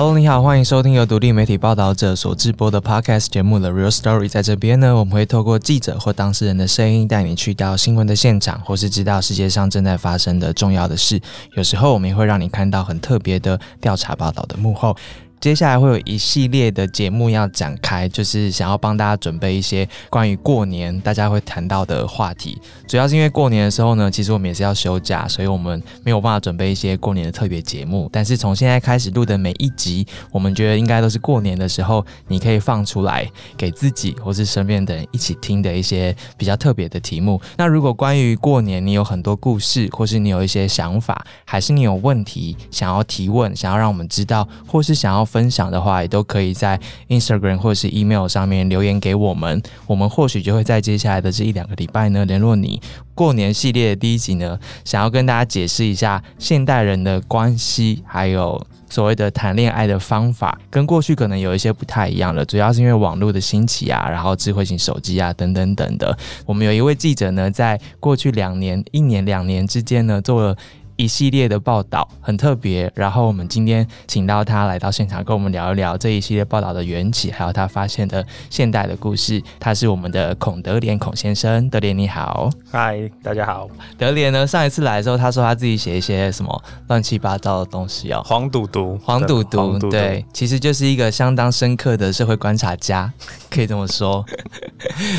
Hello，你好，欢迎收听由独立媒体报道者所制播的 Podcast 节目《的 Real Story》。在这边呢，我们会透过记者或当事人的声音，带你去到新闻的现场，或是知道世界上正在发生的重要的事。有时候，我们也会让你看到很特别的调查报道的幕后。接下来会有一系列的节目要展开，就是想要帮大家准备一些关于过年大家会谈到的话题。主要是因为过年的时候呢，其实我们也是要休假，所以我们没有办法准备一些过年的特别节目。但是从现在开始录的每一集，我们觉得应该都是过年的时候你可以放出来给自己或是身边的人一起听的一些比较特别的题目。那如果关于过年你有很多故事，或是你有一些想法，还是你有问题想要提问，想要让我们知道，或是想要分享的话，也都可以在 Instagram 或者是 email 上面留言给我们，我们或许就会在接下来的这一两个礼拜呢联络你。过年系列的第一集呢，想要跟大家解释一下现代人的关系，还有所谓的谈恋爱的方法，跟过去可能有一些不太一样了。主要是因为网络的兴起啊，然后智慧型手机啊等等等的。我们有一位记者呢，在过去两年、一年、两年之间呢，做了。一系列的报道很特别，然后我们今天请到他来到现场，跟我们聊一聊这一系列报道的缘起，还有他发现的现代的故事。他是我们的孔德莲孔先生，德莲你好，嗨，大家好。德莲呢，上一次来的时候，他说他自己写一些什么乱七八糟的东西哦，黄赌毒，黄赌毒，对，其实就是一个相当深刻的社会观察家，可以这么说。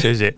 谢谢。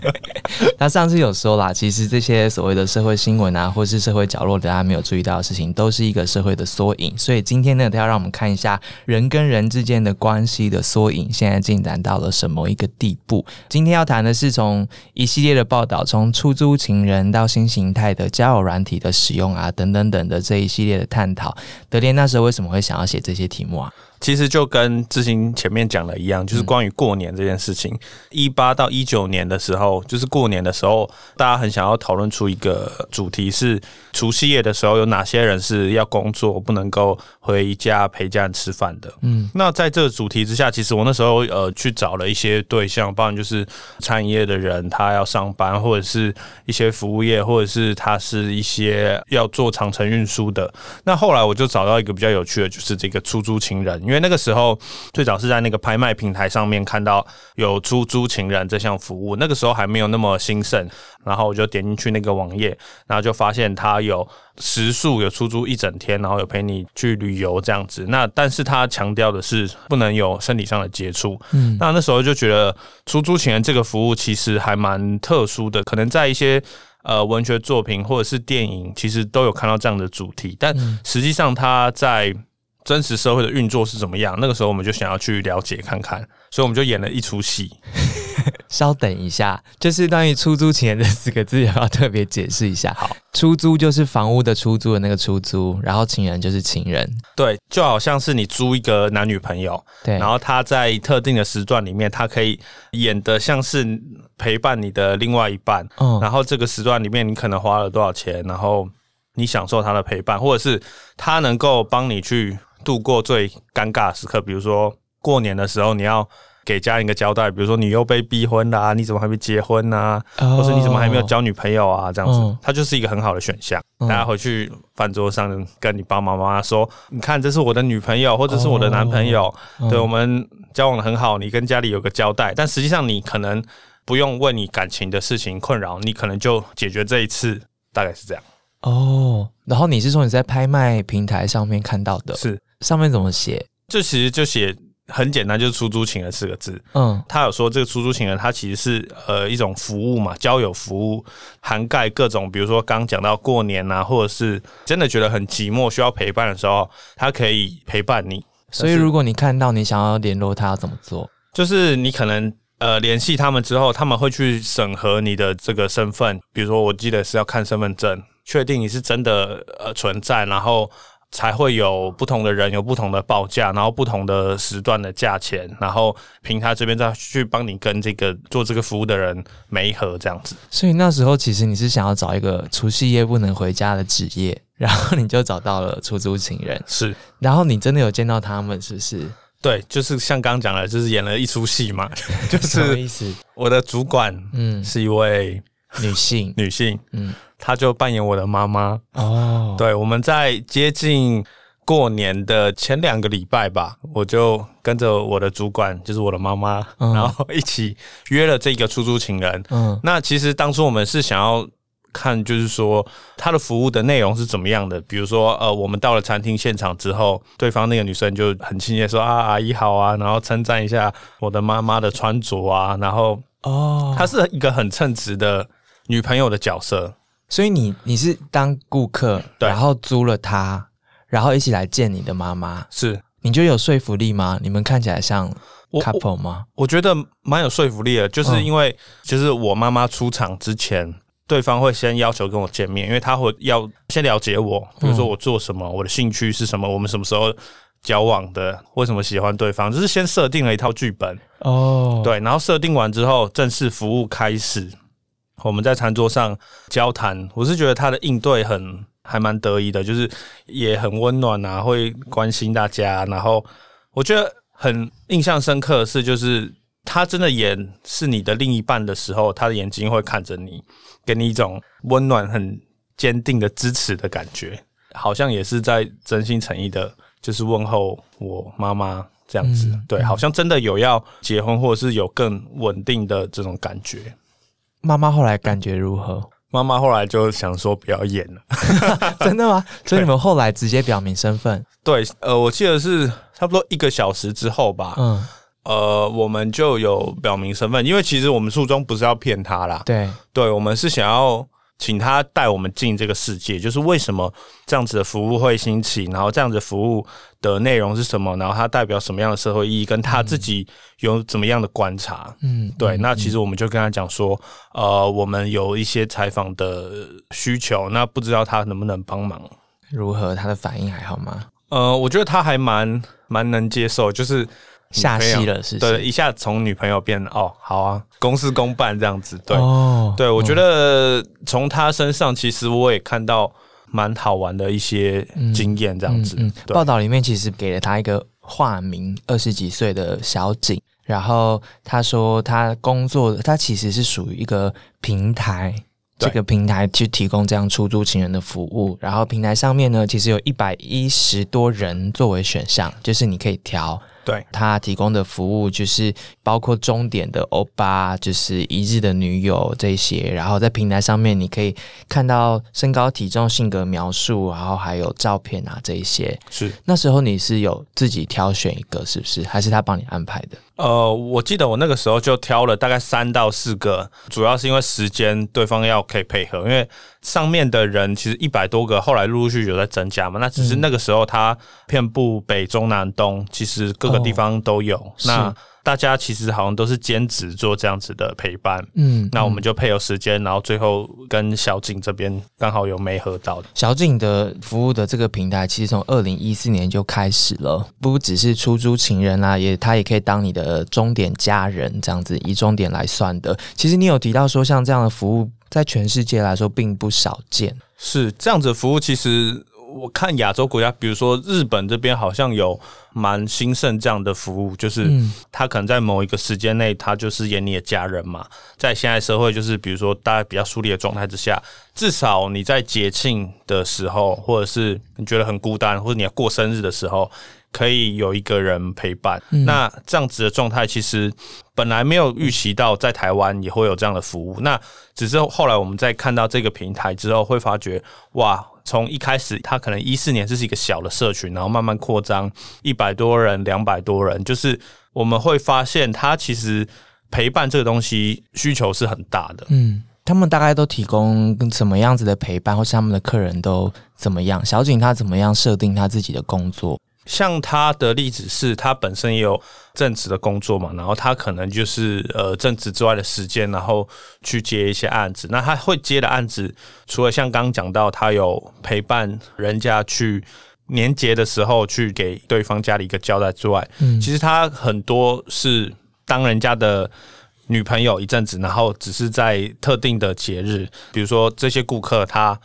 他上次有说啦，其实这些所谓的社会新闻啊，或是社会角落。大家没有注意到的事情，都是一个社会的缩影。所以今天呢，他要让我们看一下人跟人之间的关系的缩影，现在进展到了什么一个地步？今天要谈的是从一系列的报道，从出租情人到新形态的交友软体的使用啊，等等等的这一系列的探讨。德莲那时候为什么会想要写这些题目啊？其实就跟志兴前面讲的一样，就是关于过年这件事情。一八到一九年的时候，就是过年的时候，大家很想要讨论出一个主题，是除夕夜的时候有哪些人是要工作，不能够回家陪家人吃饭的。嗯，那在这个主题之下，其实我那时候呃去找了一些对象，包含就是餐饮业的人，他要上班，或者是一些服务业，或者是他是一些要做长程运输的。那后来我就找到一个比较有趣的，就是这个出租情人。因为那个时候最早是在那个拍卖平台上面看到有出租情人这项服务，那个时候还没有那么兴盛，然后我就点进去那个网页，然后就发现它有时数，有出租一整天，然后有陪你去旅游这样子。那但是他强调的是不能有身体上的接触。嗯，那那时候就觉得出租情人这个服务其实还蛮特殊的，可能在一些呃文学作品或者是电影，其实都有看到这样的主题，但实际上它在真实社会的运作是怎么样？那个时候我们就想要去了解看看，所以我们就演了一出戏。稍等一下，就是关于出租情人这四个字，要特别解释一下。好，出租就是房屋的出租的那个出租，然后情人就是情人。对，就好像是你租一个男女朋友，对，然后他在特定的时段里面，他可以演的像是陪伴你的另外一半。嗯，然后这个时段里面，你可能花了多少钱，然后你享受他的陪伴，或者是他能够帮你去。度过最尴尬的时刻，比如说过年的时候，你要给家人一个交代，比如说你又被逼婚啦，你怎么还没结婚呢？或是你怎么还没有交女朋友啊？这样子，它就是一个很好的选项。大家回去饭桌上跟你爸爸妈妈说：“你看，这是我的女朋友，或者是我的男朋友，对我们交往的很好。你跟家里有个交代，但实际上你可能不用为你感情的事情困扰，你可能就解决这一次，大概是这样。”哦，然后你是说你在拍卖平台上面看到的？是。上面怎么写？这其实就写很简单，就是出租情人四个字。嗯，他有说这个出租情人，他其实是呃一种服务嘛，交友服务，涵盖各种，比如说刚讲到过年啊，或者是真的觉得很寂寞需要陪伴的时候，他可以陪伴你。所以如果你看到你想要联络他，要怎么做？就是你可能呃联系他们之后，他们会去审核你的这个身份，比如说我记得是要看身份证，确定你是真的呃存在，然后。才会有不同的人有不同的报价，然后不同的时段的价钱，然后平台这边再去帮你跟这个做这个服务的人媒合这样子。所以那时候其实你是想要找一个除夕夜不能回家的职业，然后你就找到了出租情人。是，然后你真的有见到他们，是不是？对，就是像刚刚讲的，就是演了一出戏嘛，就是什么意思？我的主管嗯是一位 女性，女性嗯。她就扮演我的妈妈哦，对，我们在接近过年的前两个礼拜吧，我就跟着我的主管，就是我的妈妈，嗯然后一起约了这个出租情人。嗯那其实当初我们是想要看，就是说他的服务的内容是怎么样的。比如说，呃，我们到了餐厅现场之后，对方那个女生就很亲切说啊，阿姨好啊，然后称赞一下我的妈妈的穿着啊，然后哦，她是一个很称职的女朋友的角色。所以你你是当顾客，对。然后租了他，然后一起来见你的妈妈，是。你觉得有说服力吗？你们看起来像 couple 吗？我觉得蛮有说服力的，就是嗯。因为就是我妈妈出场之前，对方会先要求跟我见面，因为他会要先了解我，比如说我做什么，我的兴趣是什么，我们什么时候交往的，为什么喜欢对方，就是先设定了一套剧本，哦，对，然后设定完之后，正式服务开始，我们在餐桌上交谈，我是觉得他的应对很还蛮得意的，就是也很温暖啊，会关心大家。然后我觉得很印象深刻的是，就是他真的演是你的另一半的时候，他的眼睛会看着你，给你一种温暖、很坚定的支持的感觉，好像也是在真心诚意的，就是问候我妈妈。这样子，嗯对，好像真的有要结婚，或者是有更稳定的这种感觉。妈妈后来感觉如何？妈妈后来就想说不要演了。真的吗？所以你们后来直接表明身份？对，呃，我记得是差不多一个小时之后吧，嗯，呃，我们就有表明身份，因为其实我们初衷不是要骗他啦，对，对，我们是想要请他带我们进这个世界，就是为什么这样子的服务会兴起，然后这样子服务的内容是什么，然后它代表什么样的社会意义，跟他自己有怎么样的观察。嗯，对，嗯那其实我们就跟他讲说，呃，我们有一些采访的需求，那不知道他能不能帮忙。如何？他的反应还好吗？呃，我觉得他还蛮蛮能接受，就是下戏了，是不对，是？一下从女朋友变哦，好啊，公事公办这样子。对，哦对我觉得得从他身上，其实我也看到蛮好玩的一些经验，这样子。嗯报道里面其实给了他一个化名，二十几岁的小景。然后他说，他工作的他其实是属于一个平台，对这个平台去提供这样出租情人的服务。然后平台上面呢，其实有一百一十多人作为选项，就是你可以调。对他提供的服务就是包括终点的欧巴，就是一日的女友这些，然后在平台上面你可以看到身高、体重、性格描述，然后还有照片啊这一些。是那时候你是有自己挑选一个，是不是？还是他帮你安排的？呃，我记得我那个时候就挑了大概三到四个，主要是因为时间对方要可以配合，因为上面的人其实一百多个，后来陆陆续续有在增加嘛。那只是那个时候它遍布北中南东，其实各个地方都有。是那大家其实好像都是兼职做这样子的陪伴。嗯，那我们就配有时间，然后最后跟小景这边刚好有没合到的。小景的服务的这个平台，其实从二零一四年就开始了，不只是出租情人啦、也他也可以当你的终点家人，这样子以终点来算的。其实你有提到说，像这样的服务在全世界来说并不少见。是这样子的服务，其实我看亚洲国家，比如说日本这边好像有蛮兴盛这样的服务，就是嗯他可能在某一个时间内，他就是演你的家人嘛。在现在社会，就是比如说大家比较疏离的状态之下，至少你在节庆的时候，或者是你觉得很孤单，或者你要过生日的时候。可以有一个人陪伴，那这样子的状态，其实本来没有预期到在台湾也会有这样的服务。那只是后来我们在看到这个平台之后，会发觉哇，从一开始他可能一四年这是一个小的社群，然后慢慢扩张，一百多人、两百多人，就是我们会发现他其实陪伴这个东西需求是很大的。嗯，他们大概都提供什么样子的陪伴，或是他们的客人都怎么样？小景他怎么样设定他自己的工作？像他的例子是，他本身也有正职的工作嘛，然后他可能就是呃正职之外的时间，然后去接一些案子。那他会接的案子，除了像刚刚讲到，他有陪伴人家去年节的时候去给对方家里一个交代之外，嗯其实他很多是当人家的。女朋友一阵子，然后只是在特定的节日，比如说这些顾客他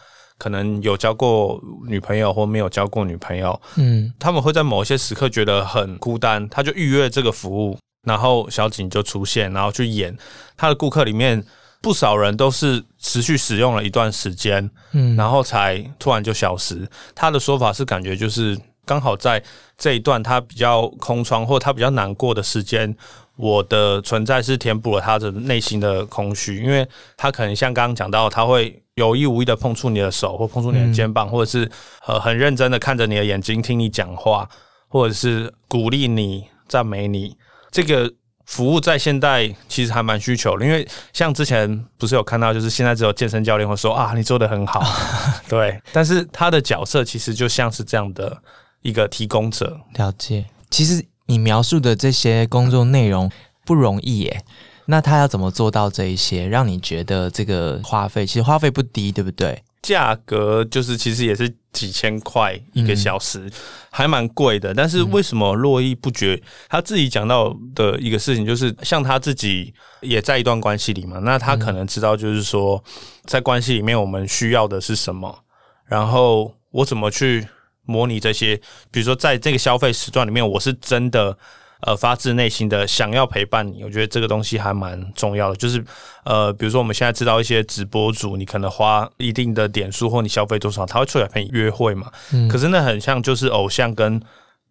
可能有交过女朋友或没有交过女朋友，嗯他们会在某一些时刻觉得很孤单，他就预约这个服务，然后小景就出现，然后去演他的顾客里面。不少人都是持续使用了一段时间，嗯，然后才突然就消失。他的说法是感觉就是刚好在这一段他比较空窗或他比较难过的时间，我的存在是填补了他的内心的空虚，因为他可能像刚刚讲到，他会有意无意的碰触你的手，或碰触你的肩膀，或者是呃很认真的看着你的眼睛听你讲话，或者是鼓励你、赞美你，这个。服务在现代其实还蛮需求的，因为像之前不是有看到，就是现在只有健身教练会说啊，你做的很好，对。但是他的角色其实就像是这样的一个提供者。了解，其实你描述的这些工作内容不容易耶。那他要怎么做到这一些，让你觉得这个花费其实花费不低，对不对？价格就是其实也是几千块一个小时，还蛮贵的。但是为什么络绎不绝？他自己讲到的一个事情就是，像他自己也在一段关系里嘛，那他可能知道，就是说在关系里面我们需要的是什么，然后我怎么去模拟这些，比如说在这个消费时段里面，我是真的。呃，发自内心的想要陪伴你，我觉得这个东西还蛮重要的。就是呃，比如说我们现在知道一些直播主，你可能花一定的点数或你消费多少，他会出来陪你约会嘛。嗯。可是那很像就是偶像跟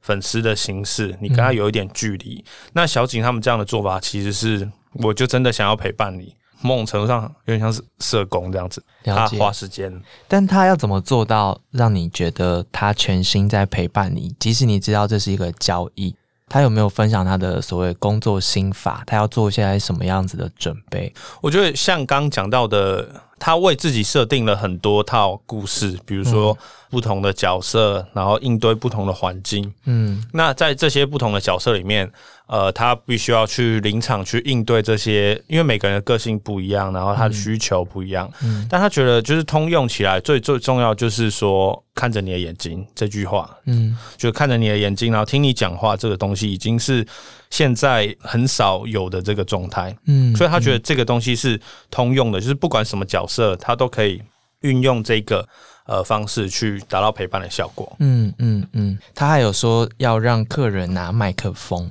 粉丝的形式，你跟他有一点距离。那小景他们这样的做法，其实是我就真的想要陪伴你，某种程度上有点像是社工这样子，他花时间。但他要怎么做到让你觉得他全心在陪伴你，即使你知道这是一个交易？他有没有分享他的所谓工作心法？他要做一些什么样子的准备？我觉得像刚讲到的，他为自己设定了很多套故事，比如说不同的角色，然后应对不同的环境。嗯，那在这些不同的角色里面。呃，他必须要去临场去应对这些，因为每个人的个性不一样，然后他的需求不一样。嗯，但他觉得就是通用起来最最重要就是说看着你的眼睛这句话，嗯，就看着你的眼睛，然后听你讲话，这个东西已经是现在很少有的这个状态。嗯，所以他觉得这个东西是通用的，就是不管什么角色，他都可以运用这个呃方式去达到陪伴的效果。嗯嗯嗯，他还有说要让客人拿麦克风。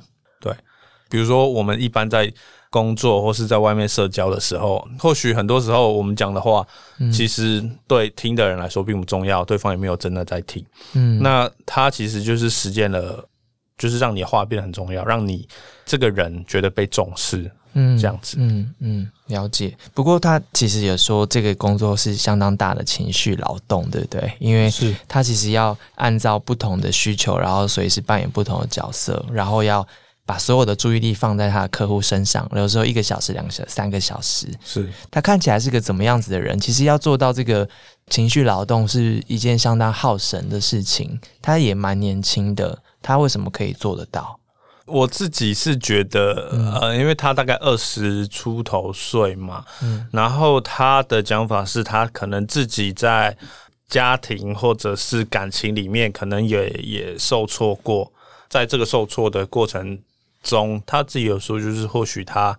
比如说，我们一般在工作或是在外面社交的时候，或许很多时候我们讲的话，其实对听的人来说并不重要，对方也没有真的在听。嗯，那他其实就是实践了，就是让你话变得很重要，让你这个人觉得被重视。嗯，这样子。嗯嗯，了解。不过他其实也说，这个工作是相当大的情绪劳动，对不对？因为是他其实要按照不同的需求，然后随时扮演不同的角色，然后要。把所有的注意力放在他的客户身上，有时候一个小时、两个小时、三个小时。是他看起来是个怎么样子的人？其实要做到这个情绪劳动是一件相当耗神的事情。他也蛮年轻的，他为什么可以做得到？我自己是觉得，呃，因为他大概二十出头岁嘛，嗯，然后他的讲法是他可能自己在家庭或者是感情里面，可能也也受挫过，在这个受挫的过程。中他自己有说，就是或许他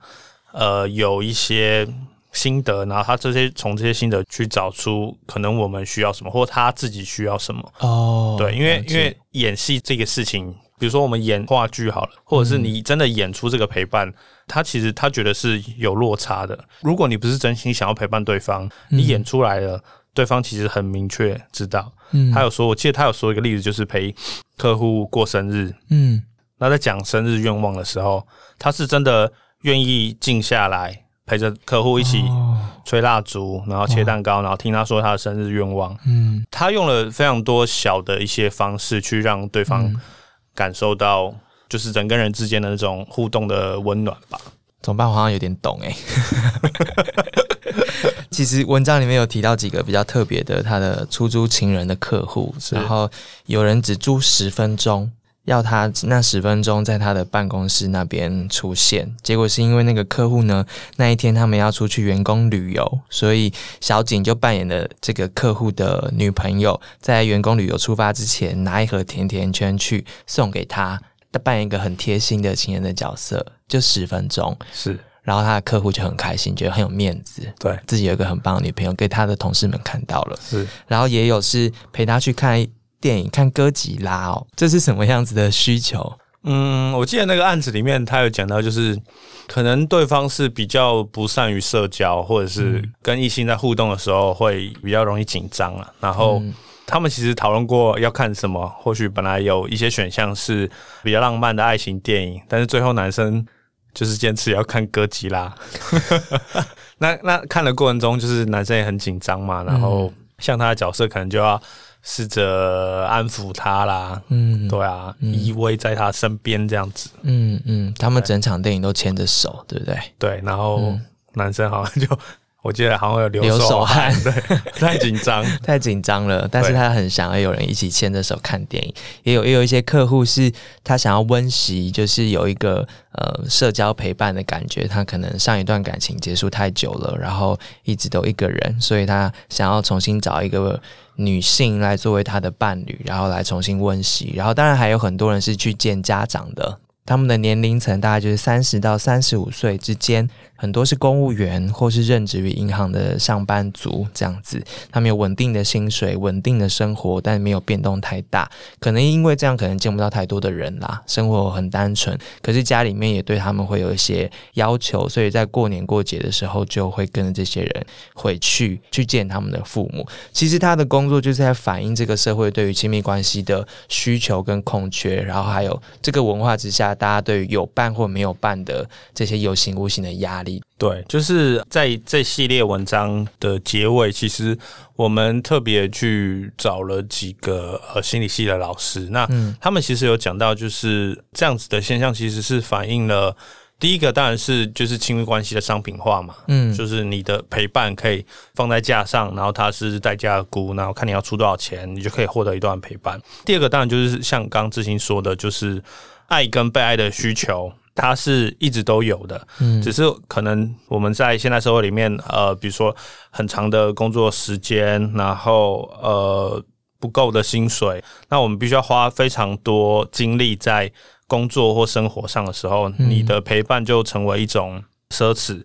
呃有一些心得，然后他这些从这些心得去找出可能我们需要什么，或他自己需要什么哦。对，因为因为演戏这个事情，比如说我们演话剧好了，或者是你真的演出这个陪伴，他其实他觉得是有落差的。如果你不是真心想要陪伴对方，你演出来了，对方其实很明确知道。嗯，他有说，我记得他有说一个例子，就是陪客户过生日。嗯。那在讲生日愿望的时候，他是真的愿意静下来陪着客户一起吹蜡烛，然后切蛋糕，然后听他说他的生日愿望。嗯，他用了非常多小的一些方式去让对方感受到，就是人跟人之间的那种互动的温暖吧。怎么办？我好像有点懂哎。其实文章里面有提到几个比较特别的，他的出租情人的客户，然后有人只租十分钟。要他那十分钟在他的办公室那边出现，结果是因为那个客户呢那一天他们要出去员工旅游，所以小景就扮演了这个客户的女朋友，在员工旅游出发之前拿一盒甜甜圈去送给他，扮演一个很贴心的情人的角色，就十分钟。是，然后他的客户就很开心，觉得很有面子，对。自己有一个很棒的女朋友，给他的同事们看到了，是，然后也有是陪他去看。电影看哥吉拉哦，这是什么样子的需求？嗯，我记得那个案子里面，他有讲到，就是可能对方是比较不善于社交，或者是跟异性在互动的时候会比较容易紧张啊。然后他们其实讨论过要看什么，或许本来有一些选项是比较浪漫的爱情电影，但是最后男生就是坚持要看哥吉拉。那那看的过程中，就是男生也很紧张嘛，然后像他的角色可能就要试着安抚他啦，嗯，对啊，依偎在他身边这样子，嗯嗯，他们整场电影都牵着手，对不对？对，然后男生好像就。我记得好像有流手汗，对，太紧张，太紧张了。但是他很想要有人一起牵着手看电影。也有也有一些客户是他想要温习，就是有一个呃社交陪伴的感觉。他可能上一段感情结束太久了，然后一直都一个人，所以他想要重新找一个女性来作为他的伴侣，然后来重新温习。然后当然还有很多人是去见家长的，他们的年龄层大概就是三十到三十五岁之间。很多是公务员或是任职于银行的上班族，这样子，他们有稳定的薪水、稳定的生活，但没有变动太大。可能因为这样，可能见不到太多的人啦，生活很单纯。可是家里面也对他们会有一些要求，所以在过年过节的时候，就会跟着这些人回去去见他们的父母。其实他的工作就是在反映这个社会对于亲密关系的需求跟空缺，然后还有这个文化之下，大家对于有伴或没有伴的这些有形无形的压力。对，就是在这系列文章的结尾，其实我们特别去找了几个呃心理系的老师，那他们其实有讲到，就是这样子的现象，其实是反映了第一个，当然是就是亲密关系的商品化嘛，嗯，就是你的陪伴可以放在架上，然后它是代价估，然后看你要出多少钱，你就可以获得一段陪伴。第二个当然就是像刚志新说的，就是爱跟被爱的需求。它是一直都有的，嗯，只是可能我们在现代社会里面，呃，比如说很长的工作时间，然后呃不够的薪水，那我们必须要花非常多精力在工作或生活上的时候，你的陪伴就成为一种奢侈。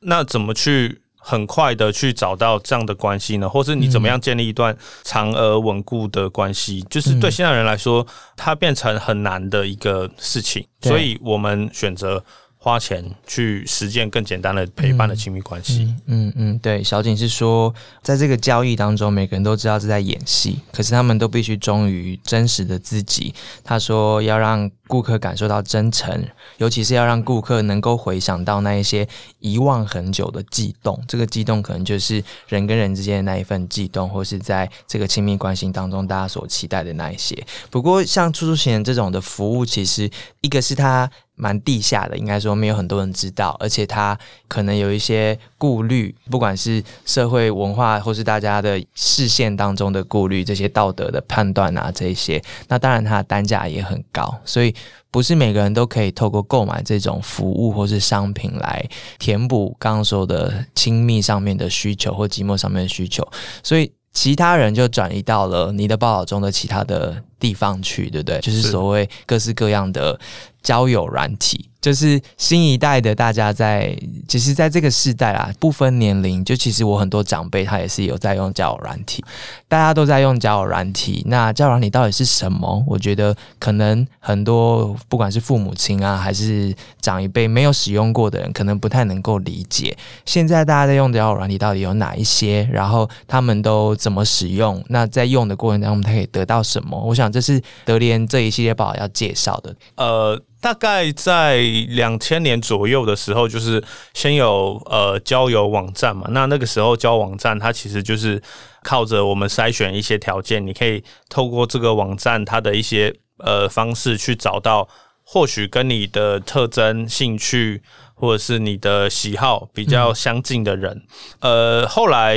那怎么去？很快的去找到这样的关系呢，或是你怎么样建立一段长而稳固的关系，就是对现在人来说，它变成很难的一个事情，所以我们选择。花钱去实践更简单的陪伴的亲密关系。嗯嗯，对，小景是说，在这个交易当中，每个人都知道是在演戏，可是他们都必须忠于真实的自己。他说要让顾客感受到真诚，尤其是要让顾客能够回想到那一些遗忘很久的悸动。这个悸动可能就是人跟人之间的那一份悸动，或是在这个亲密关系当中大家所期待的那一些。不过，像出租型这种的服务，其实一个是他。蛮地下的，应该说没有很多人知道，而且他可能有一些顾虑，不管是社会文化或是大家的视线当中的顾虑，这些道德的判断啊，这些，那当然它的单价也很高，所以不是每个人都可以透过购买这种服务或是商品来填补刚刚说的亲密上面的需求或寂寞上面的需求，所以。其他人就转移到了你的报道中的其他的地方去，对不对？就是所谓各式各样的交友软体。就是新一代的大家在，其实在这个时代啊，不分年龄，就其实我很多长辈他也是有在用交友软体，大家都在用交友软体。那交友软体到底是什么？我觉得可能很多不管是父母亲啊，还是长一辈没有使用过的人，可能不太能够理解。现在大家在用交友软体到底有哪一些？然后他们都怎么使用？那在用的过程当中，他可以得到什么？我想这是德联这一系列报要介绍的。呃。大概在两千年左右的时候，就是先有呃交友网站嘛。那那个时候交网站，它其实就是靠着我们筛选一些条件，你可以透过这个网站它的一些呃方式去找到，或许跟你的特征、兴趣或者是你的喜好比较相近的人。呃，后来。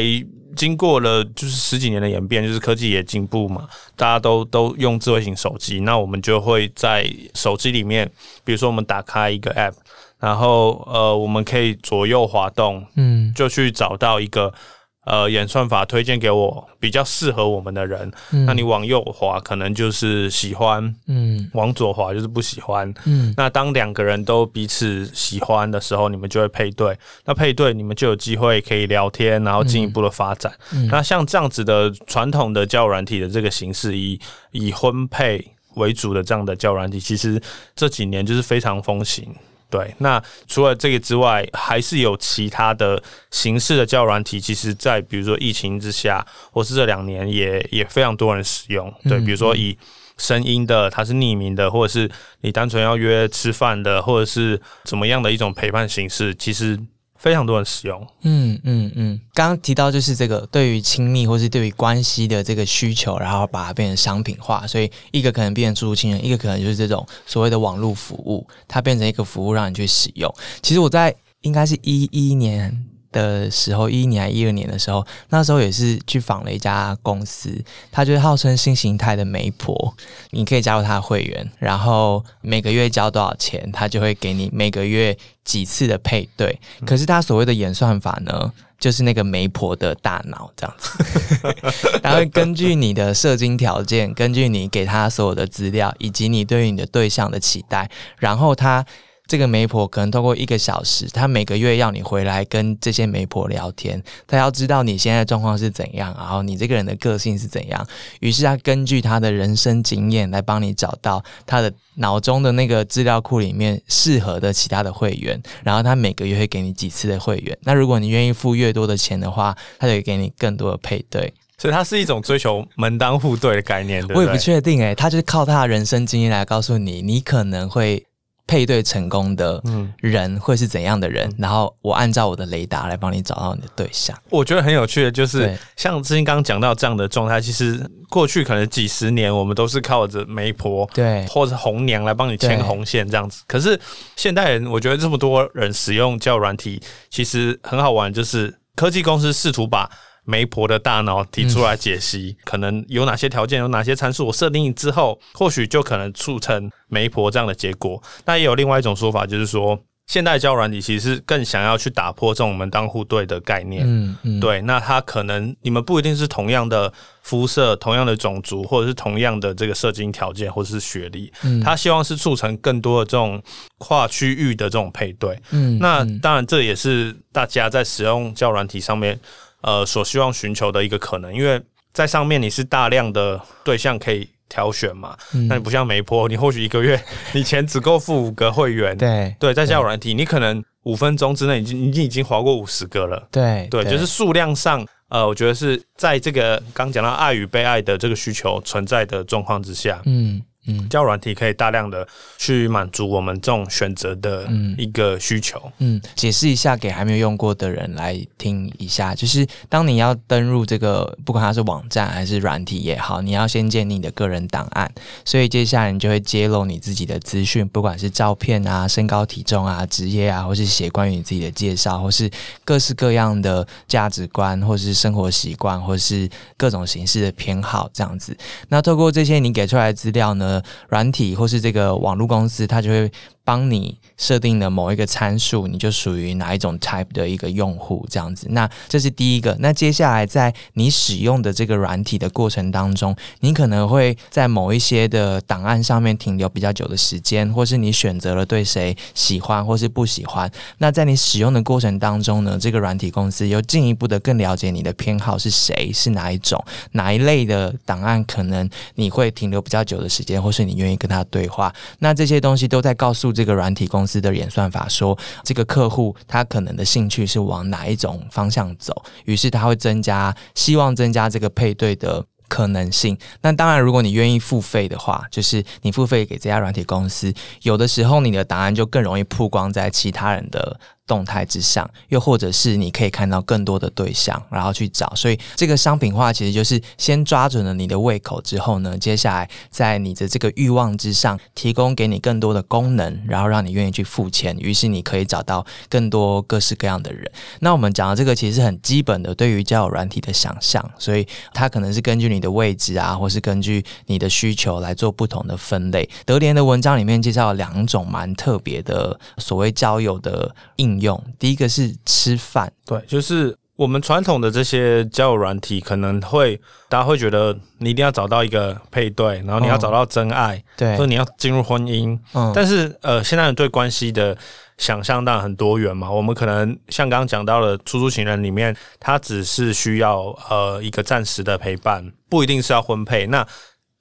经过了就是十几年的演变，就是科技也进步嘛，大家都都用智慧型手机，那我们就会在手机里面，比如说我们打开一个 App，然后呃，我们可以左右滑动，嗯，就去找到一个。呃，演算法推荐给我比较适合我们的人，那你往右滑可能就是喜欢，嗯，往左滑就是不喜欢，嗯。那当两个人都彼此喜欢的时候，你们就会配对，那配对你们就有机会可以聊天，然后进一步的发展。那像这样子的传统的教软体的这个形式，以以婚配为主的这样的教软体，其实这几年就是非常风行。对，那除了这个之外，还是有其他的形式的交友软体。其实，在比如说疫情之下，或是这两年，也也非常多人使用。对，比如说以声音的，它是匿名的，或者是你单纯要约吃饭的，或者是怎么样的一种陪伴形式，其实。非常多人使用，嗯嗯嗯。刚刚提到就是这个对于亲密或是对于关系的这个需求，然后把它变成商品化，所以一个可能变成租亲人，一个可能就是这种所谓的网络服务，它变成一个服务让你去使用。其实我在应该是一一年。的时候，一一年、一二年的时候，那时候也是去访了一家公司，它就是号称新形态的媒婆，你可以加入他的会员，然后每个月交多少钱，他就会给你每个月几次的配对。可是他所谓的演算法呢，就是那个媒婆的大脑这样子，他会根据你的射精条件，根据你给他所有的资料，以及你对于你的对象的期待，然后他。这个媒婆可能通过一个小时，她每个月要你回来跟这些媒婆聊天，她要知道你现在状况是怎样，然后你这个人的个性是怎样。于是她根据她的人生经验来帮你找到她的脑中的那个资料库里面适合的其他的会员，然后她每个月会给你几次的会员。那如果你愿意付越多的钱的话，她就会给你更多的配对。所以它是一种追求门当户对的概念，对我也不确定诶，他就是靠他的人生经验来告诉你，你可能会。配对成功的人会是怎样的人？然后我按照我的雷达来帮你找到你的对象。我觉得很有趣的，就是像之前刚刚讲到这样的状态，其实过去可能几十年我们都是靠着媒婆对，或者红娘来帮你牵红线这样子。可是现代人，我觉得这么多人使用交友软体，其实很好玩，就是科技公司试图把。媒婆的大脑提出来解析，可能有哪些条件，有哪些参数，我设定之后，或许就可能促成媒婆这样的结果。那也有另外一种说法，就是说，现代交软体其实更想要去打破这种门当户对的概念。嗯嗯，对。那它可能你们不一定是同样的肤色、同样的种族，或者是同样的这个社经条件，或者是学历。嗯，他希望是促成更多的这种跨区域的这种配对。嗯，那当然这也是大家在使用交软体上面。呃，所希望寻求的一个可能，因为在上面你是大量的对象可以挑选嘛，那你不像媒婆，你或许一个月 你钱只够付五个会员，对对，在交友软体，你可能五分钟之内已经已经已经划过五十个了，对对，就是数量上，呃，我觉得是在这个刚讲到爱与被爱的这个需求存在的状况之下，嗯。嗯，交软体可以大量的去满足我们这种选择的一个需求。嗯，解释一下给还没有用过的人来听一下，就是当你要登入这个，不管它是网站还是软体也好，你要先建立你的个人档案，所以接下来你就会揭露你自己的资讯，不管是照片啊、身高体重啊、职业啊，或是写关于你自己的介绍，或是各式各样的价值观，或是生活习惯，或是各种形式的偏好这样子。那透过这些你给出来的资料呢？软体或是这个网络公司，它就会。帮你设定的某一个参数，你就属于哪一种 type 的一个用户这样子。那这是第一个。那接下来在你使用的这个软体的过程当中，你可能会在某一些的档案上面停留比较久的时间，或是你选择了对谁喜欢或是不喜欢。那在你使用的过程当中呢，这个软体公司又进一步的更了解你的偏好是谁，是哪一种哪一类的档案，可能你会停留比较久的时间，或是你愿意跟他对话。那这些东西都在告诉。这个软体公司的演算法说，这个客户他可能的兴趣是往哪一种方向走，于是他会增加，希望增加这个配对的可能性。那当然，如果你愿意付费的话，就是你付费给这家软体公司，有的时候你的答案就更容易曝光在其他人的。动态之上，又或者是你可以看到更多的对象，然后去找。所以这个商品化其实就是先抓准了你的胃口之后呢，接下来在你的这个欲望之上，提供给你更多的功能，然后让你愿意去付钱。于是你可以找到更多各式各样的人。那我们讲的这个其实是很基本的对于交友软体的想象，所以它可能是根据你的位置啊，或是根据你的需求来做不同的分类。德联的文章里面介绍了两种蛮特别的所谓交友的应。用第一个是吃饭，对，就是我们传统的这些交友软体，可能会大家会觉得你一定要找到一个配对，然后你要找到真爱，对，或者你要进入婚姻。嗯，但是呃，现在人对关系的想象当然很多元嘛。我们可能像刚刚讲到的出租情人里面，他只是需要呃一个暂时的陪伴，不一定是要婚配。那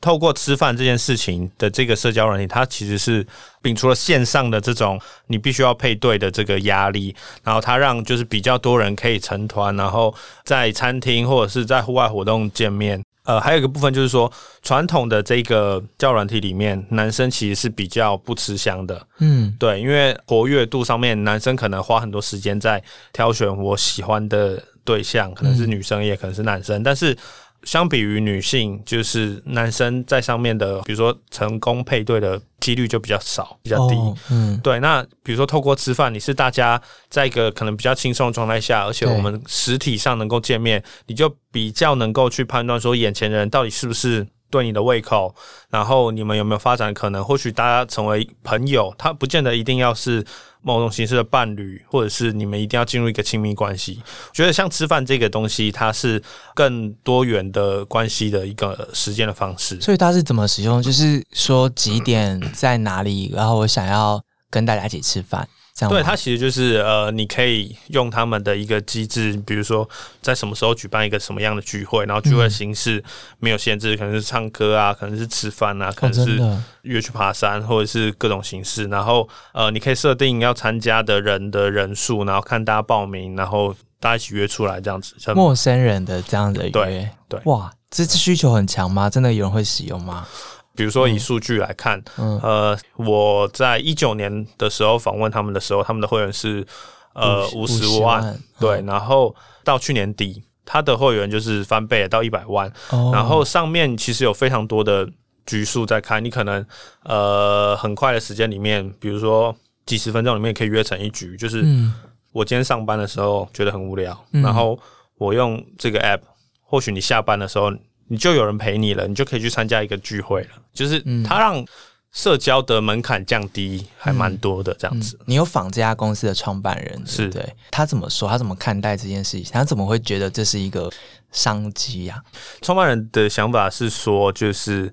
透过吃饭这件事情的这个社交软体，它其实是摒除了线上的这种你必须要配对的这个压力，然后它让就是比较多人可以成团，然后在餐厅或者是在户外活动见面。呃，还有一个部分就是说，传统的这个教软体里面，男生其实是比较不吃香的。嗯，对，因为活跃度上面，男生可能花很多时间在挑选我喜欢的对象，可能是女生，也可能是男生，但是。相比于女性，就是男生在上面的，比如说成功配对的几率就比较少，比较低。嗯，对。那比如说透过吃饭，你是大家在一个可能比较轻松的状态下，而且我们实体上能够见面，你就比较能够去判断说眼前人到底是不是。对你的胃口，然后你们有没有发展可能？或许大家成为朋友，他不见得一定要是某种形式的伴侣，或者是你们一定要进入一个亲密关系。觉得像吃饭这个东西，它是更多元的关系的一个实践的方式。所以它是怎么使用？就是说几点在哪里，然后我想要跟大家一起吃饭。对，它其实就是呃，你可以用他们的一个机制，比如说在什么时候举办一个什么样的聚会，然后聚会形式没有限制，可能是唱歌啊，可能是吃饭啊，可能是约去爬山，或者是各种形式。然后呃，你可以设定要参加的人的人数，然后看大家报名，然后大家一起约出来这样子。陌生人的这样的约，对，哇，这次需求很强吗？真的有人会使用吗？比如说以数据来看，呃，我在一九年的时候访问他们的时候，他们的会员是呃五十万，对，然后到去年底，他的会员就是翻倍到一百万，然后上面其实有非常多的局数在看，你可能呃很快的时间里面，比如说几十分钟里面可以约成一局，就是我今天上班的时候觉得很无聊，然后我用这个 app，或许你下班的时候。你就有人陪你了，你就可以去参加一个聚会了。就是他让社交的门槛降低，还蛮多的这样子。你有访这家公司的创办人，是对他怎么说？他怎么看待这件事情？他怎么会觉得这是一个商机呀？创办人的想法是说，就是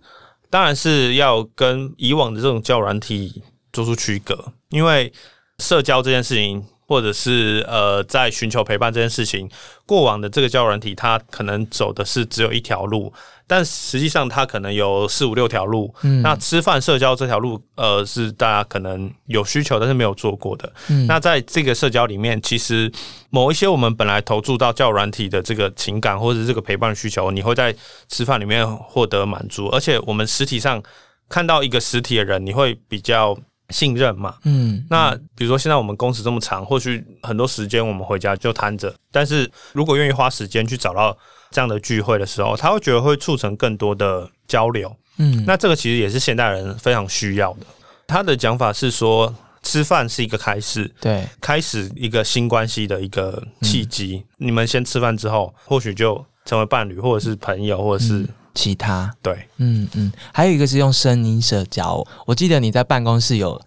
当然是要跟以往的这种交软体做出区隔，因为社交这件事情。或者是呃，在寻求陪伴这件事情，过往的这个交友软体，它可能走的是只有一条路，但实际上它可能有四五六条路。嗯，那吃饭社交这条路，呃，是大家可能有需求，但是没有做过的。嗯，那在这个社交里面，其实某一些我们本来投注到交友软体的这个情感或者是这个陪伴需求，你会在吃饭里面获得满足，而且我们实体上看到一个实体的人，你会比较。信任嘛，嗯，那比如说现在我们工时这么长，或许很多时间我们回家就瘫着，但是如果愿意花时间去找到这样的聚会的时候，他会觉得会促成更多的交流，嗯，那这个其实也是现代人非常需要的。他的讲法是说，吃饭是一个开始，对，开始一个新关系的一个契机。你们先吃饭之后，或许就成为伴侣，或者是朋友，或者是。其他对，嗯嗯，还有一个是用声音社交。我记得你在办公室有，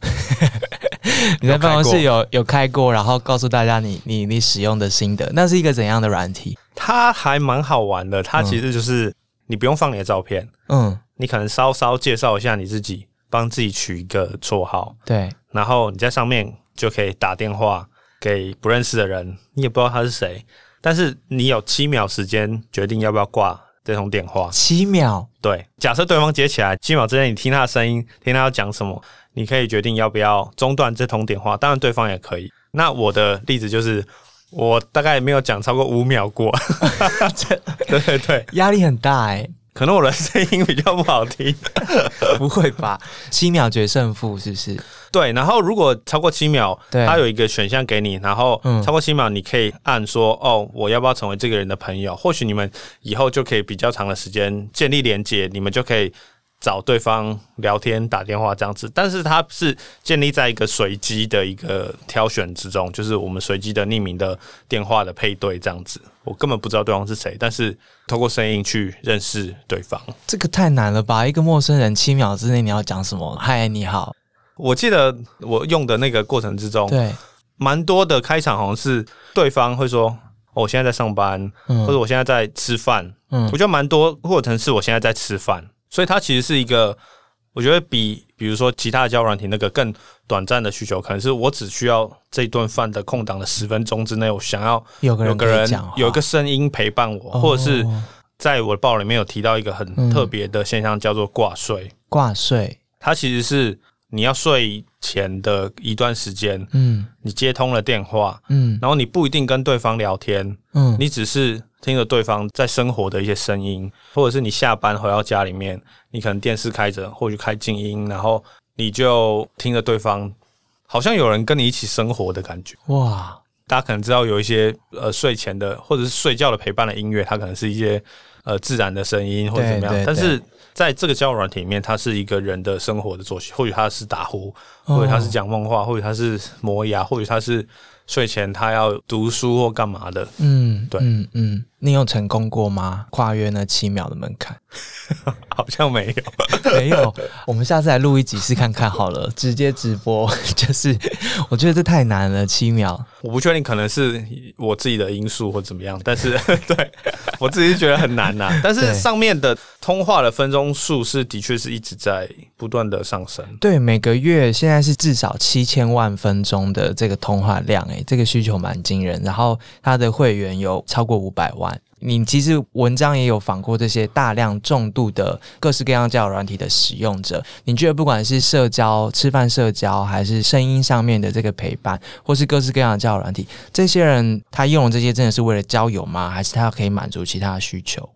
你在办公室有有开过，然后告诉大家你你你使用的心得，那是一个怎样的软体？它还蛮好玩的。它其实就是你不用放你的照片，嗯，你可能稍稍介绍一下你自己，帮自己取一个绰号，对，然后你在上面就可以打电话给不认识的人，你也不知道他是谁，但是你有七秒时间决定要不要挂。这通电话七秒，对，假设对方接起来，七秒之内你听他的声音，听他要讲什么，你可以决定要不要中断这通电话。当然，对方也可以。那我的例子就是，我大概没有讲超过五秒过，对对对，压力很大哎。可能我的声音比较不好听，不会吧？七秒决胜负是不是？对，然后如果超过七秒，它有一个选项给你，然后超过七秒，你可以按说哦，我要不要成为这个人的朋友？或许你们以后就可以比较长的时间建立连接，你们就可以。找对方聊天、打电话这样子，但是它是建立在一个随机的一个挑选之中，就是我们随机的匿名的电话的配对这样子。我根本不知道对方是谁，但是透过声音去认识对方，这个太难了吧？一个陌生人七秒之内你要讲什么？嗨，你好。我记得我用的那个过程之中，对，蛮多的开场好像是对方会说：“我现在在上班，或者我现在在吃饭。”嗯，我觉得蛮多过程是我现在在吃饭。所以它其实是一个，我觉得比比如说其他的交友软体那个更短暂的需求，可能是我只需要这一顿饭的空档的十分钟之内，我想要有个人有个人有个声音陪伴我，或者是在我的报里面有提到一个很特别的现象，叫做挂睡。挂睡，它其实是你要睡前的一段时间，嗯。你接通了电话，嗯。然后你不一定跟对方聊天，嗯，你只是听着对方在生活的一些声音，或者是你下班回到家里面，你可能电视开着，或者开静音，然后你就听着对方，好像有人跟你一起生活的感觉。哇，大家可能知道有一些呃睡前的或者是睡觉的陪伴的音乐，它可能是一些呃自然的声音或者怎么样。对对，但是在这个交友软体里面，它是一个人的生活的作息，或许他是打呼，哦或者他是讲梦话，或者他是磨牙，或者他是睡前他要读书或干嘛的。嗯，对嗯嗯，你有成功过吗？跨越那七秒的门槛？好像没有，没有，我们下次来录一集试看看好了，直接直播。就是我觉得这太难了，七秒。我不确定，可能是我自己的因素或怎么样，但是对我自己是觉得很难呐、但是上面的通话的分钟数是的确是一直在不断的上升。对，每个月现在是至少七千万分钟的这个通话量，诶，这个需求蛮惊人。然后它的会员有超过五百万。你其实文章也有访过这些大量重度的各式各样交友软体的使用者，你觉得不管是社交、吃饭社交，还是声音上面的这个陪伴，或是各式各样的交友软体，这些人他用的这些真的是为了交友吗？还是他可以满足其他的需求？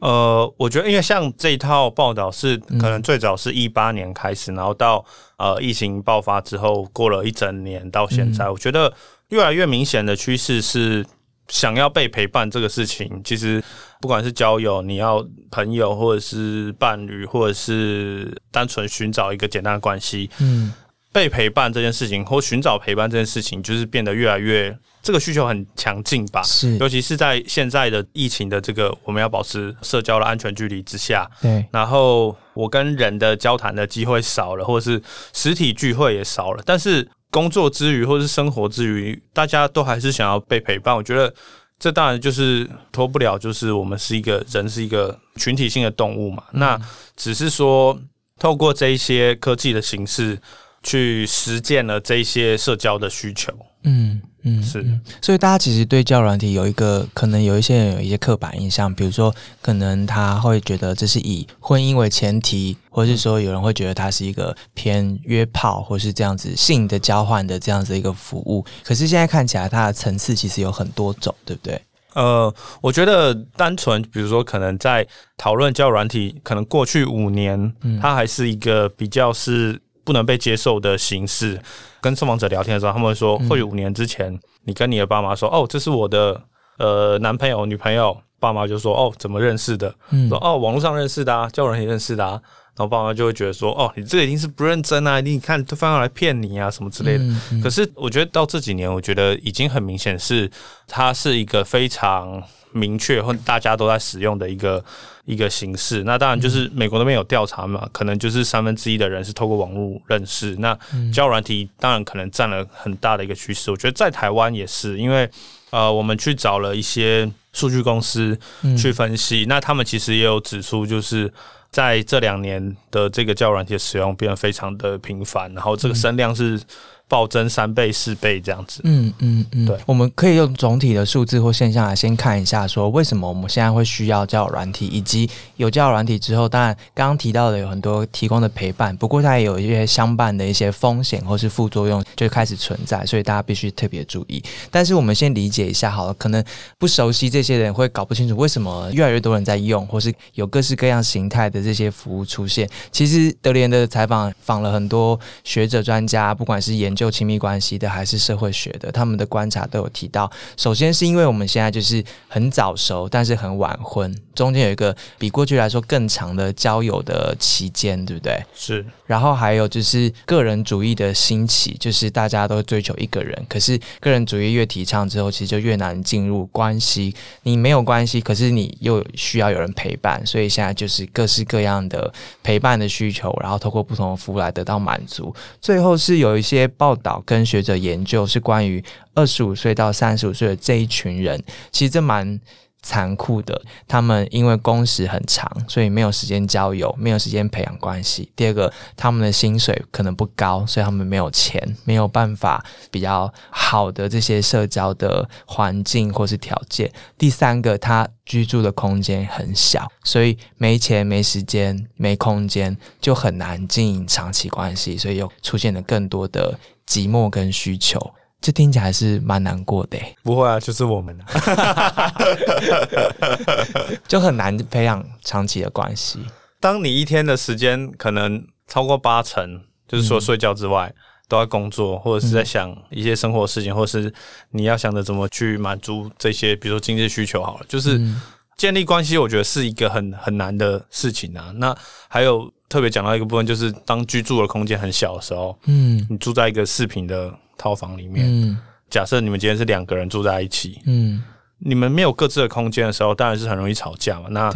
呃，我觉得因为像这一套报道是可能最早是一八年开始，然后到呃疫情爆发之后，过了一整年到现在，我觉得越来越明显的趋势是想要被陪伴这个事情，其实不管是交友，你要朋友或者是伴侣，或者是单纯寻找一个简单的关系，嗯被陪伴这件事情或寻找陪伴这件事情，就是变得越来越这个需求很强劲吧。是尤其是在现在的疫情的这个我们要保持社交的安全距离之下，对，然后我跟人的交谈的机会少了，或者是实体聚会也少了，但是工作之余或是生活之余，大家都还是想要被陪伴。我觉得这当然就是脱不了，就是我们是一个人是一个群体性的动物嘛。那只是说透过这一些科技的形式去实践了这一些社交的需求，嗯嗯，是嗯所以大家其实对教软体有一个可能有一些人有一些刻板印象，比如说可能他会觉得这是以婚姻为前提，或是说有人会觉得它是一个偏约炮或是这样子性的交换的这样子一个服务。可是现在看起来它的层次其实有很多种，对不对？呃，我觉得单纯，比如说，可能在讨论交友软体，可能过去五年，它还是一个比较是不能被接受的形式。跟受访者聊天的时候，他们会说，或许五年之前，你跟你的爸妈说，哦，这是我的呃男朋友、女朋友，爸妈就说，哦，怎么认识的？嗯说哦，网络上认识的啊，交友软件认识的啊。然后爸妈就会觉得说，哦，你这个一定是不认真啊，一定看对方要来骗你啊，什么之类的。嗯嗯可是我觉得到这几年，我觉得已经很明显是它是一个非常明确或大家都在使用的一个一个形式。那当然就是美国那边有调查嘛，可能就是三分之一的人是透过网络认识。那交友软体当然可能占了很大的一个趋势。我觉得在台湾也是，因为呃，我们去找了一些数据公司去分析，那他们其实也有指出，就是。在这两年的这个交友软体的使用变得非常的频繁，然后这个声量是暴增三倍、四倍这样子。嗯嗯嗯，对我们可以用总体的数字或现象来先看一下，说为什么我们现在会需要交友软体，以及有交友软体之后，当然刚刚提到的有很多提供的陪伴，不过它也有一些相伴的一些风险或是副作用就开始存在，所以大家必须特别注意。但是我们先理解一下好了，可能不熟悉这些人会搞不清楚为什么越来越多人在用，或是有各式各样形态的这些服务出现。其实德联的采访访了很多学者专家，不管是研就亲密关系的还是社会学的，他们的观察都有提到。首先是因为我们现在就是很早熟，但是很晚婚，中间有一个比过去来说更长的交友的期间，对不对？是然后还有就是个人主义的兴起，就是大家都追求一个人，可是个人主义越提倡之后，其实就越难进入关系。你没有关系，可是你又需要有人陪伴，所以现在就是各式各样的陪伴的需求，然后透过不同的服务来得到满足。最后是有一些报道跟学者研究是关于二十五岁到三十五岁的这一群人，其实这蛮。残酷的，他们因为工时很长，所以没有时间交友，没有时间培养关系。第二个，他们的薪水可能不高，所以他们没有钱，没有办法比较好的这些社交的环境或是条件。第三个，他居住的空间很小，所以没钱、没时间、没空间，就很难经营长期关系，所以又出现了更多的寂寞跟需求。这听起来是蛮难过的，不会啊，就是我们，就很难培养长期的关系。当你一天的时间可能超过八成，就是说睡觉之外都在工作，或者是在想一些生活事情，或者是你要想着怎么去满足这些，比如说经济需求好了，就是建立关系，我觉得是一个很很难的事情啊。那还有特别讲到一个部分，就是当居住的空间很小的时候，嗯，你住在一个四平的。套房里面，假设你们今天是两个人住在一起，嗯，你们没有各自的空间的时候，当然是很容易吵架嘛。那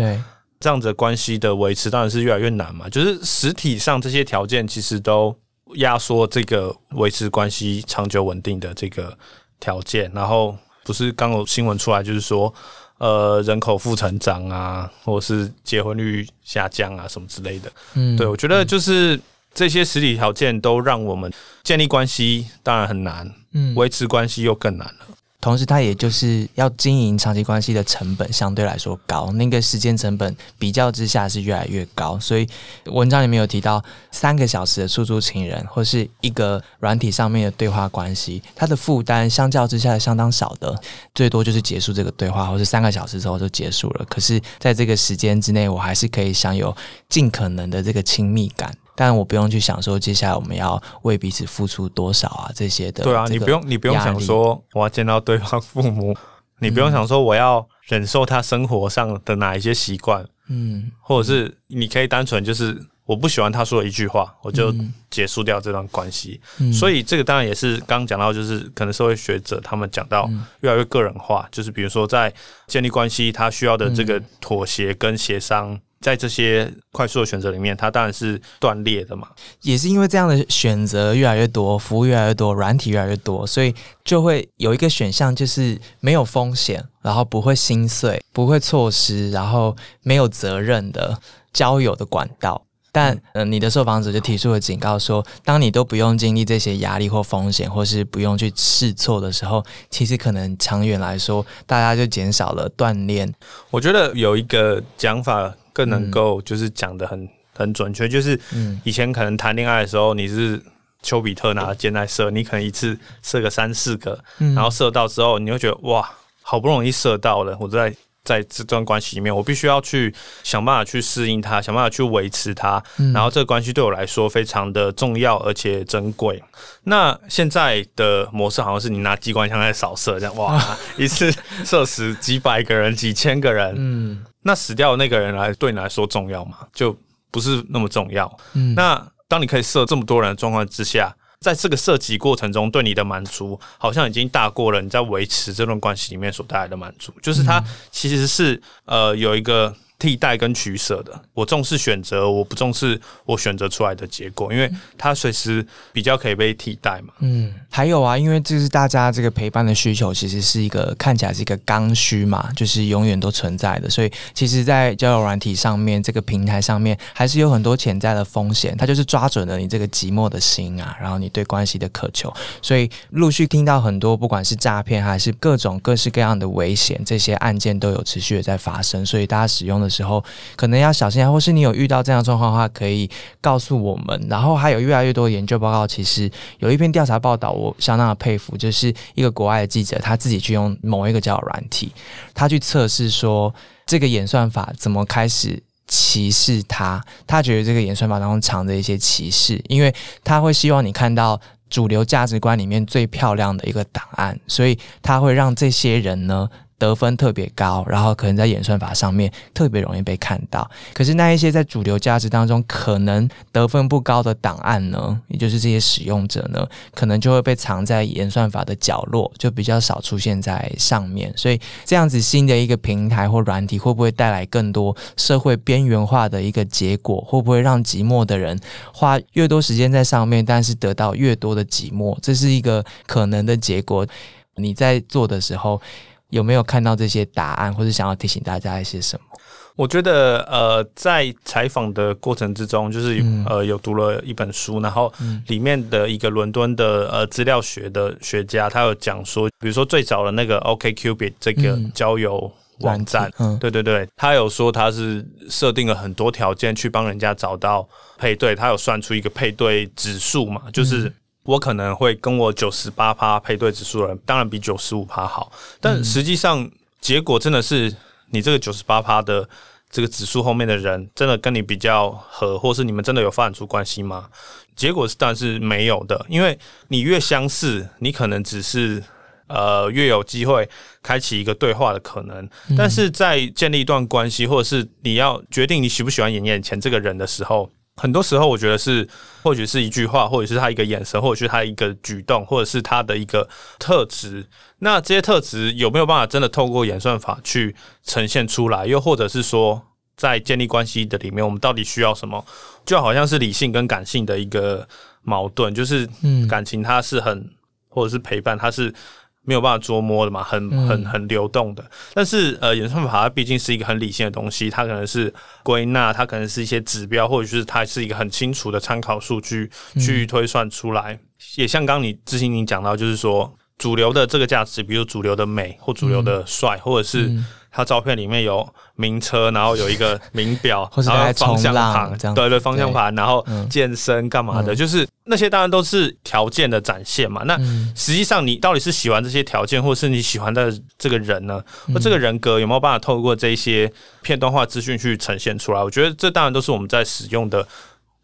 这样子关系的维持当然是越来越难嘛。就是实体上这些条件其实都压缩这个维持关系长久稳定的这个条件。然后不是刚有新闻出来，就是说，呃，人口负成长啊，或者是结婚率下降啊，什么之类的。嗯，对我觉得就是。这些实体条件都让我们建立关系当然很难，嗯，维持关系又更难了。同时，它也就是要经营长期关系的成本相对来说高，那个时间成本比较之下是越来越高。所以文章里面有提到，三个小时的出租情人或是一个软体上面的对话关系，它的负担相较之下相当少的，最多就是结束这个对话，或是三个小时之后就结束了。可是，在这个时间之内，我还是可以享有尽可能的这个亲密感。但我不用去想说接下来我们要为彼此付出多少啊这些的。对啊，你不用你不用想说我要见到对方父母，你不用想说我要忍受他生活上的哪一些习惯，嗯，或者是你可以单纯就是我不喜欢他说的一句话，我就结束掉这段关系。所以这个当然也是刚刚讲到，就是可能社会学者他们讲到越来越个人化，就是比如说在建立关系，他需要的这个妥协跟协商。在这些快速的选择里面，它当然是断裂的嘛。也是因为这样的选择越来越多，服务越来越多，软体越来越多，所以就会有一个选项，就是没有风险，然后不会心碎，不会错失，然后没有责任的交友的管道。但呃，你的受访者就提出了警告说，当你都不用经历这些压力或风险，或是不用去试错的时候，其实可能长远来说，大家就减少了锻炼。我觉得有一个讲法。更能够就是讲的很很准确，就是以前可能谈恋爱的时候，你是丘比特拿箭在射，你可能一次射个三四个，然后射到之后，你会觉得哇，好不容易射到了，我在在这段关系里面，我必须要去想办法去适应它，想办法去维持它，然后这个关系对我来说非常的重要而且珍贵。那现在的模式好像是你拿机关枪在扫射，这样哇，一次射死几百个人、几千个人，嗯。那死掉的那个人来对你来说重要吗？就不是那么重要。嗯，那当你可以射这么多人的状况之下，在这个射击过程中，对你的满足好像已经大过了你在维持这段关系里面所带来的满足。就是它其实是呃有一个。替代跟取舍的，我重视选择，我不重视我选择出来的结果，因为它随时比较可以被替代嘛。嗯，还有啊，因为这是大家这个陪伴的需求，其实是一个看起来是一个刚需嘛，就是永远都存在的。所以，其实，在交友软体上面，这个平台上面，还是有很多潜在的风险。它就是抓准了你这个寂寞的心啊，然后你对关系的渴求，所以陆续听到很多，不管是诈骗还是各种各式各样的危险，这些案件都有持续的在发生。所以，大家使用的。的时候，可能要小心啊，或是你有遇到这样状况的话，可以告诉我们。然后还有越来越多研究报告，其实有一篇调查报道，我相当的佩服，就是一个国外的记者，他自己去用某一个叫软体，他去测试说这个演算法怎么开始歧视他。他觉得这个演算法当中藏着一些歧视，因为他会希望你看到主流价值观里面最漂亮的一个档案，所以他会让这些人呢。得分特别高，然后可能在演算法上面特别容易被看到。可是那一些在主流价值当中可能得分不高的档案呢，也就是这些使用者呢，可能就会被藏在演算法的角落，就比较少出现在上面。所以这样子新的一个平台或软体，会不会带来更多社会边缘化的一个结果？会不会让寂寞的人花越多时间在上面，但是得到越多的寂寞？这是一个可能的结果。你在做的时候。有没有看到这些答案，或者想要提醒大家一些什么？我觉得，呃，在采访的过程之中，就是呃，有读了一本书，然后里面的一个伦敦的呃资料学的学家，他有讲说，比如说最早的那个 OK Cupid 这个交友网站，嗯。对对对，他有说他是设定了很多条件去帮人家找到配对，他有算出一个配对指数嘛，就是我可能会跟我九十八趴配对指数的人，当然比九十五趴好，但实际上结果真的是。你这个九十八趴的这个指数后面的人，真的跟你比较合，或是你们真的有发展出关系吗？结果是当然是没有的，因为你越相似，你可能只是呃越有机会开启一个对话的可能，但是在建立一段关系，或者是你要决定你喜不喜欢眼眼前这个人的时候。很多时候，我觉得是，或许是一句话，或者是他一个眼神，或者是他一个举动，或者是他的一个特质。那这些特质有没有办法真的透过演算法去呈现出来？又或者是说，在建立关系的里面，我们到底需要什么？就好像是理性跟感性的一个矛盾，就是感情它是很，或者是陪伴它是。没有办法捉摸的嘛，很很很流动的。但是呃，演算法它毕竟是一个很理性的东西，它可能是归纳，它可能是一些指标，或者是它是一个很清楚的参考数据去推算出来。也像刚你之前你讲到，就是说主流的这个价值，比如主流的美或主流的帅，或者是。他照片里面有名车，然后有一个 名表，然后方向盘，对对，方向盘，然后健身干嘛的，就是那些当然都是条件的展现嘛。那实际上你到底是喜欢这些条件，或是你喜欢的这个人呢？那这个人格有没有办法透过这些片段化资讯去呈现出来？我觉得这当然都是我们在使用的。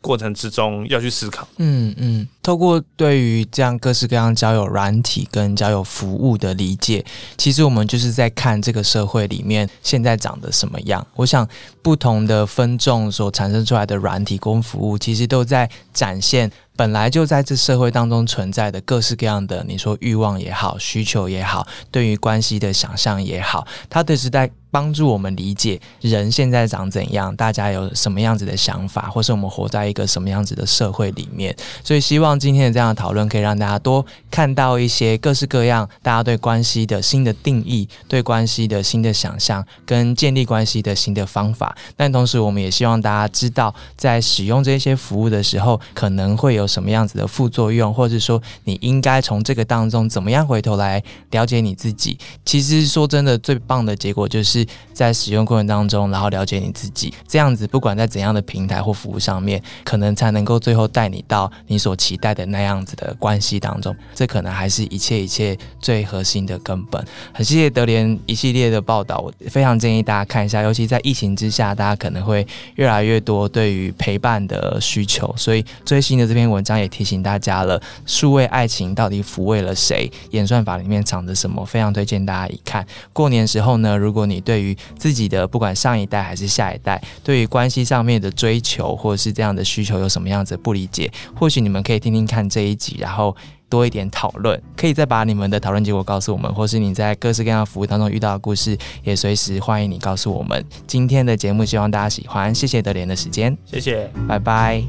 过程之中要去思考，嗯嗯，透过对于这样各式各样交友软体跟交友服务的理解，其实我们就是在看这个社会里面现在长得什么样。我想不同的分众所产生出来的软体跟服务，其实都在展现。本来就在这社会当中存在的各式各样的，你说欲望也好，需求也好，对于关系的想象也好，它的是在帮助我们理解人现在长怎样，大家有什么样子的想法，或是我们活在一个什么样子的社会里面。所以希望今天的这样的讨论可以让大家多看到一些各式各样大家对关系的新的定义，对关系的新的想象，跟建立关系的新的方法。但同时，我们也希望大家知道，在使用这些服务的时候，可能会有。什么样子的副作用，或者说你应该从这个当中怎么样回头来了解你自己？其实说真的，最棒的结果就是在使用过程当中，然后了解你自己。这样子，不管在怎样的平台或服务上面，可能才能够最后带你到你所期待的那样子的关系当中。这可能还是一切一切最核心的根本。很谢谢德联一系列的报道，我非常建议大家看一下。尤其在疫情之下，大家可能会越来越多对于陪伴的需求，所以最新的这篇。文章也提醒大家了，数位爱情到底抚慰了谁？演算法里面藏着什么？非常推荐大家一看。过年时候呢，如果你对对于自己的不管上一代还是下一代，对于关系上面的追求或者是这样的需求有什么样子不理解，或许你们可以听听看这一集，然后多一点讨论。可以再把你们的讨论结果告诉我们，或是你在各式各样服务当中遇到的故事，也随时欢迎你告诉我们。今天的节目希望大家喜欢，谢谢德莲的时间，谢谢，拜拜。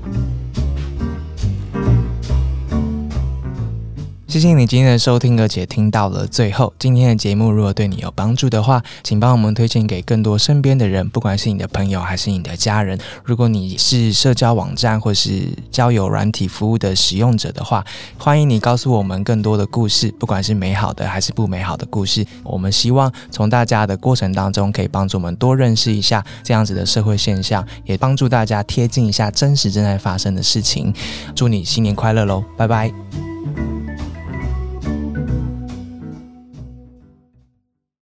谢谢你今天的收听，而且听到了最后。今天的节目如果对你有帮助的话，请帮我们推荐给更多身边的人，不管是你的朋友还是你的家人。如果你是社交网站或是交友软体服务的使用者的话，欢迎你告诉我们更多的故事，不管是美好的还是不美好的故事。我们希望从大家的过程当中，可以帮助我们多认识一下这样子的社会现象，也帮助大家贴近一下真实正在发生的事情。祝你新年快乐喽，拜拜。